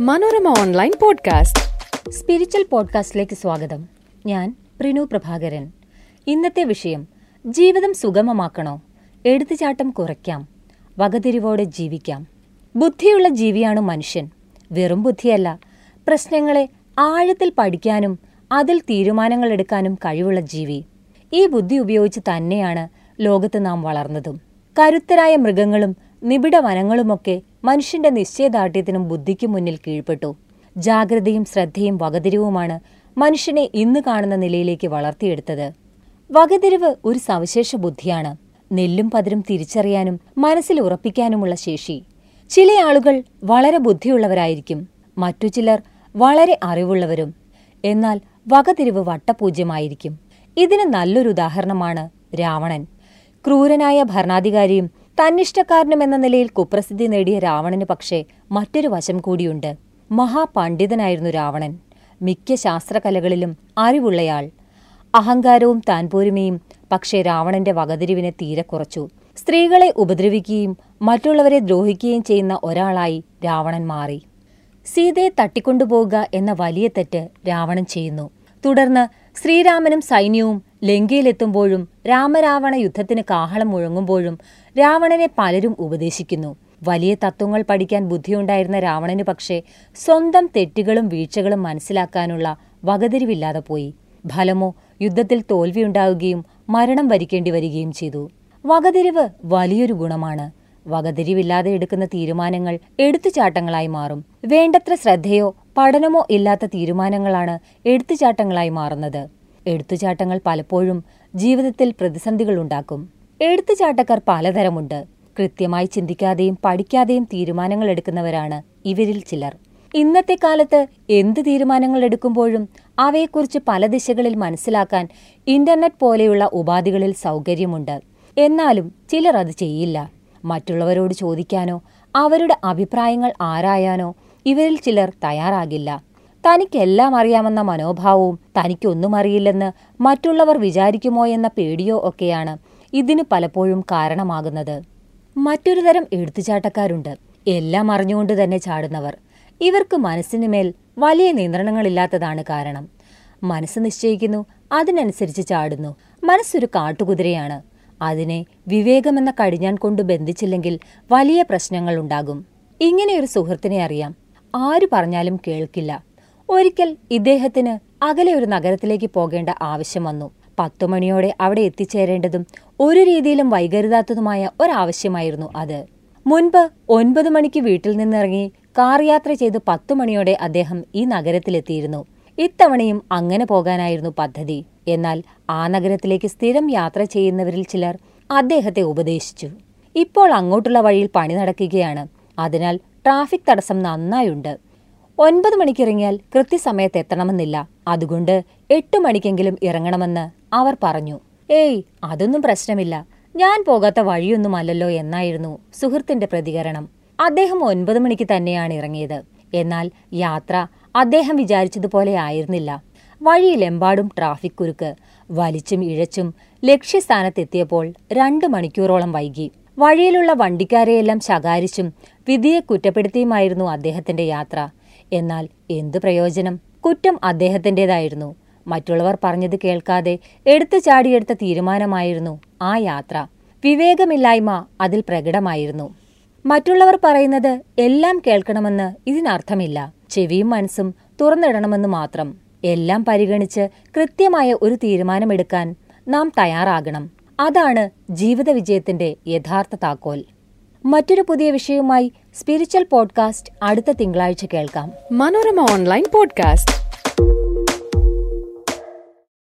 Manorama online podcast. Spiritual പോഡ്കാസ്റ്റിലേക്ക് സ്വാഗതം. ഞാൻ പ്രിനു പ്രഭാകരൻ. ഇന്നത്തെ വിഷയം ജീവിതം സുഗമമാക്കണോ? എടുത്തുചാട്ടം കുറയ്ക്കാം. വകതിരിവോടെ ജീവിക്കാം. ബുദ്ധിയുള്ള ജീവിയാണ് മനുഷ്യൻ. വെറും ബുദ്ധിയല്ല. പ്രശ്നങ്ങളെ ആഴത്തിൽ പഠിക്കാനും അതിൽ തീരുമാനങ്ങൾ എടുക്കാനും കഴിവുള്ള ജീവി. ഈ ബുദ്ധി ഉപയോഗിച്ച് തന്നെയാണ് ലോകത്ത് നാം വളർന്നതും. കരുത്തരായ മൃഗങ്ങളും നിബിഡ വനങ്ങളുമൊക്കെ മനുഷ്യന്റെ നിശ്ചയദാർഢ്യത്തിനും ബുദ്ധിക്കും മുന്നിൽ കീഴ്പ്പെട്ടു. ജാഗ്രതയും ശ്രദ്ധയും വകതിരിവുമാണ് മനുഷ്യനെ ഇന്ന് കാണുന്ന നിലയിലേക്ക് വളർത്തിയെടുത്തത്. വകതിരിവ് ഒരു സവിശേഷ ബുദ്ധിയാണ്. നെല്ലും പതിരും തിരിച്ചറിയാനും മനസ്സിൽ ഉറപ്പിക്കാനുമുള്ള ശേഷി. ചില ആളുകൾ വളരെ ബുദ്ധിയുള്ളവരായിരിക്കും. മറ്റു ചിലർ വളരെ അറിവുള്ളവരും. എന്നാൽ വകതിരിവ് വട്ടപൂജ്യമായിരിക്കും. ഇതിന് നല്ലൊരു ഉദാഹരണമാണ് രാവണൻ. ക്രൂരനായ ഭരണാധികാരിയും തന്നിഷ്ടക്കാരനും എന്ന നിലയിൽ കുപ്രസിദ്ധി നേടിയ രാവണന് പക്ഷേ മറ്റൊരു വശം കൂടിയുണ്ട്. മഹാപണ്ഡിതനായിരുന്നു രാവണൻ. മിക്ക ശാസ്ത്രകലകളിലും അറിവുള്ളയാൾ. അഹങ്കാരവും താൻപോരുമയും പക്ഷേ രാവണന്റെ വകതിരിവിനെ തീരെ കുറച്ചു. സ്ത്രീകളെ ഉപദ്രവിക്കുകയും മറ്റുള്ളവരെ ദ്രോഹിക്കുകയും ചെയ്യുന്ന ഒരാളായി രാവണൻ മാറി. സീതയെ തട്ടിക്കൊണ്ടുപോകുക എന്ന വലിയ തെറ്റ് രാവണൻ ചെയ്യുന്നു. തുടർന്ന് ശ്രീരാമനും സൈന്യവും ലങ്കയിലെത്തുമ്പോഴും രാമരാവണ യുദ്ധത്തിന് കാഹളം മുഴങ്ങുമ്പോഴും രാവണനെ പലരും ഉപദേശിക്കുന്നു. വലിയ തത്വങ്ങൾ പഠിക്കാൻ ബുദ്ധിയുണ്ടായിരുന്ന രാവണന് പക്ഷേ സ്വന്തം തെറ്റുകളും വീഴ്ചകളും മനസ്സിലാക്കാനുള്ള വകതിരിവില്ലാതെ പോയി. ഫലമോ യുദ്ധത്തിൽ തോൽവിയുണ്ടാവുകയും മരണം വരിക്കേണ്ടി വരികയും ചെയ്തു. വകതിരിവ് വലിയൊരു ഗുണമാണ്. വകതിരിവില്ലാതെ എടുക്കുന്ന തീരുമാനങ്ങൾ എടുത്തുചാട്ടങ്ങളായി മാറും. വേണ്ടത്ര ശ്രദ്ധയോ പഠനമോ ഇല്ലാത്ത തീരുമാനങ്ങളാണ് എടുത്തുചാട്ടങ്ങളായി മാറുന്നത്. എടുത്തുചാട്ടങ്ങൾ പലപ്പോഴും ജീവിതത്തിൽ പ്രതിസന്ധികൾ ഉണ്ടാക്കും. എടുത്തുചാട്ടക്കാർ പലതരമുണ്ട്. കൃത്യമായി ചിന്തിക്കാതെയും പഠിക്കാതെയും തീരുമാനങ്ങൾ എടുക്കുന്നവരാണ് ഇവരിൽ ചിലർ. ഇന്നത്തെ കാലത്ത് എന്ത് തീരുമാനങ്ങൾ എടുക്കുമ്പോഴും അവയെക്കുറിച്ച് പല ദിശകളിൽ മനസ്സിലാക്കാൻ ഇന്റർനെറ്റ് പോലെയുള്ള ഉപാധികളിൽ സൗകര്യമുണ്ട്. എന്നാലും ചിലർ അത് ചെയ്യില്ല. മറ്റുള്ളവരോട് ചോദിക്കാനോ അവരുടെ അഭിപ്രായങ്ങൾ ആരായാനോ ഇവരിൽ ചിലർ തയ്യാറാകില്ല. തനിക്കെല്ലാം അറിയാമെന്ന മനോഭാവവും തനിക്കൊന്നും അറിയില്ലെന്ന് മറ്റുള്ളവർ വിചാരിക്കുമോ എന്ന പേടിയോ ഒക്കെയാണ് ഇതിന് പലപ്പോഴും കാരണമാകുന്നത്. മറ്റൊരു തരം എഴുത്തുചാട്ടക്കാരുണ്ട്. എല്ലാം അറിഞ്ഞുകൊണ്ട് തന്നെ ചാടുന്നവർ. ഇവർക്ക് മനസ്സിന് മേൽ വലിയ നിയന്ത്രണങ്ങളില്ലാത്തതാണ് കാരണം. മനസ്സ് നിശ്ചയിക്കുന്നു അതിനനുസരിച്ച് ചാടുന്നു. മനസ്സൊരു കാട്ടുകുതിരയാണ്. അതിനെ വിവേകമെന്ന കടിഞ്ഞാൻ കൊണ്ട് ബന്ധിച്ചില്ലെങ്കിൽ വലിയ പ്രശ്നങ്ങൾ ഉണ്ടാകും. ഇങ്ങനെയൊരു സുഹൃത്തിനെ അറിയാം. ആരു പറഞ്ഞാലും കേൾക്കില്ല. ഒരിക്കൽ ഇദ്ദേഹത്തിന് അകലെ ഒരു നഗരത്തിലേക്ക് പോകേണ്ട ആവശ്യം വന്നു. പത്തു മണിയോടെ അവിടെ എത്തിച്ചേരേണ്ടതും ഒരു രീതിയിലും വൈകരുതാത്തതുമായ ഒരാവശ്യമായിരുന്നു അത്. മുൻപ് ഒൻപത് മണിക്ക് വീട്ടിൽ നിന്നിറങ്ങി കാർ യാത്ര ചെയ്ത് പത്തു മണിയോടെ അദ്ദേഹം ഈ നഗരത്തിലെത്തിയിരുന്നു. ഇത്തവണയും അങ്ങനെ പോകാനായിരുന്നു പദ്ധതി. എന്നാൽ ആ നഗരത്തിലേക്ക് സ്ഥിരം യാത്ര ചെയ്യുന്നവരിൽ ചിലർ അദ്ദേഹത്തെ ഉപദേശിച്ചു. ഇപ്പോൾ അങ്ങോട്ടുള്ള വഴിയിൽ പണി നടക്കുകയാണ്. അതിനാൽ ട്രാഫിക് തടസ്സം നന്നായുണ്ട്. ഒൻപത് മണിക്കിറങ്ങിയാൽ കൃത്യസമയത്ത് എത്തണമെന്നില്ല. അതുകൊണ്ട് എട്ട് മണിക്കെങ്കിലും ഇറങ്ങണമെന്ന് അവർ പറഞ്ഞു. ഏയ് അതൊന്നും പ്രശ്നമില്ല. ഞാൻ പോകാത്ത വഴിയൊന്നുമല്ലല്ലോ എന്നായിരുന്നു സുഹൃത്തിന്റെ പ്രതികരണം. അദ്ദേഹം ഒൻപത് മണിക്ക് തന്നെയാണ് ഇറങ്ങിയത്. എന്നാൽ യാത്ര അദ്ദേഹം വിചാരിച്ചതുപോലെ ആയിരുന്നില്ല. വഴിയിലെമ്പാടും ട്രാഫിക് കുരുക്ക്. വലിച്ചും ഇഴച്ചും ലക്ഷ്യസ്ഥാനത്തെത്തിയപ്പോൾ രണ്ട് മണിക്കൂറോളം വൈകി. വഴിയിലുള്ള വണ്ടിക്കാരെയെല്ലാം ശകാരിച്ചും വിധിയെ കുറ്റപ്പെടുത്തിയുമായിരുന്നു അദ്ദേഹത്തിന്റെ യാത്ര. എന്നാൽ എന്തു പ്രയോജനം? കുറ്റം അദ്ദേഹത്തിന്റെതായിരുന്നു മറ്റുള്ളവർ പറഞ്ഞത് കേൾക്കാതെ എടുത്തു ചാടിയെടുത്ത തീരുമാനമായിരുന്നു ആ യാത്ര. വിവേകമില്ലായ്മ അതിൽ പ്രകടമായിരുന്നു. മറ്റുള്ളവർ പറയുന്നത് എല്ലാം കേൾക്കണമെന്ന് ഇതിനർത്ഥമില്ല. ചെവിയും മനസ്സും തുറന്നിടണമെന്ന് മാത്രം. എല്ലാം പരിഗണിച്ച് കൃത്യമായ ഒരു തീരുമാനമെടുക്കാൻ നാം തയ്യാറാകണം. അതാണ് ജീവിത വിജയത്തിന്റെ യഥാർത്ഥ താക്കോൽ. മറ്റൊരു പുതിയ വിഷയവുമായി സ്പിരിച്വൽ പോഡ്കാസ്റ്റ് അടുത്ത തിങ്കളാഴ്ച കേൾക്കാം. Manorama online podcast.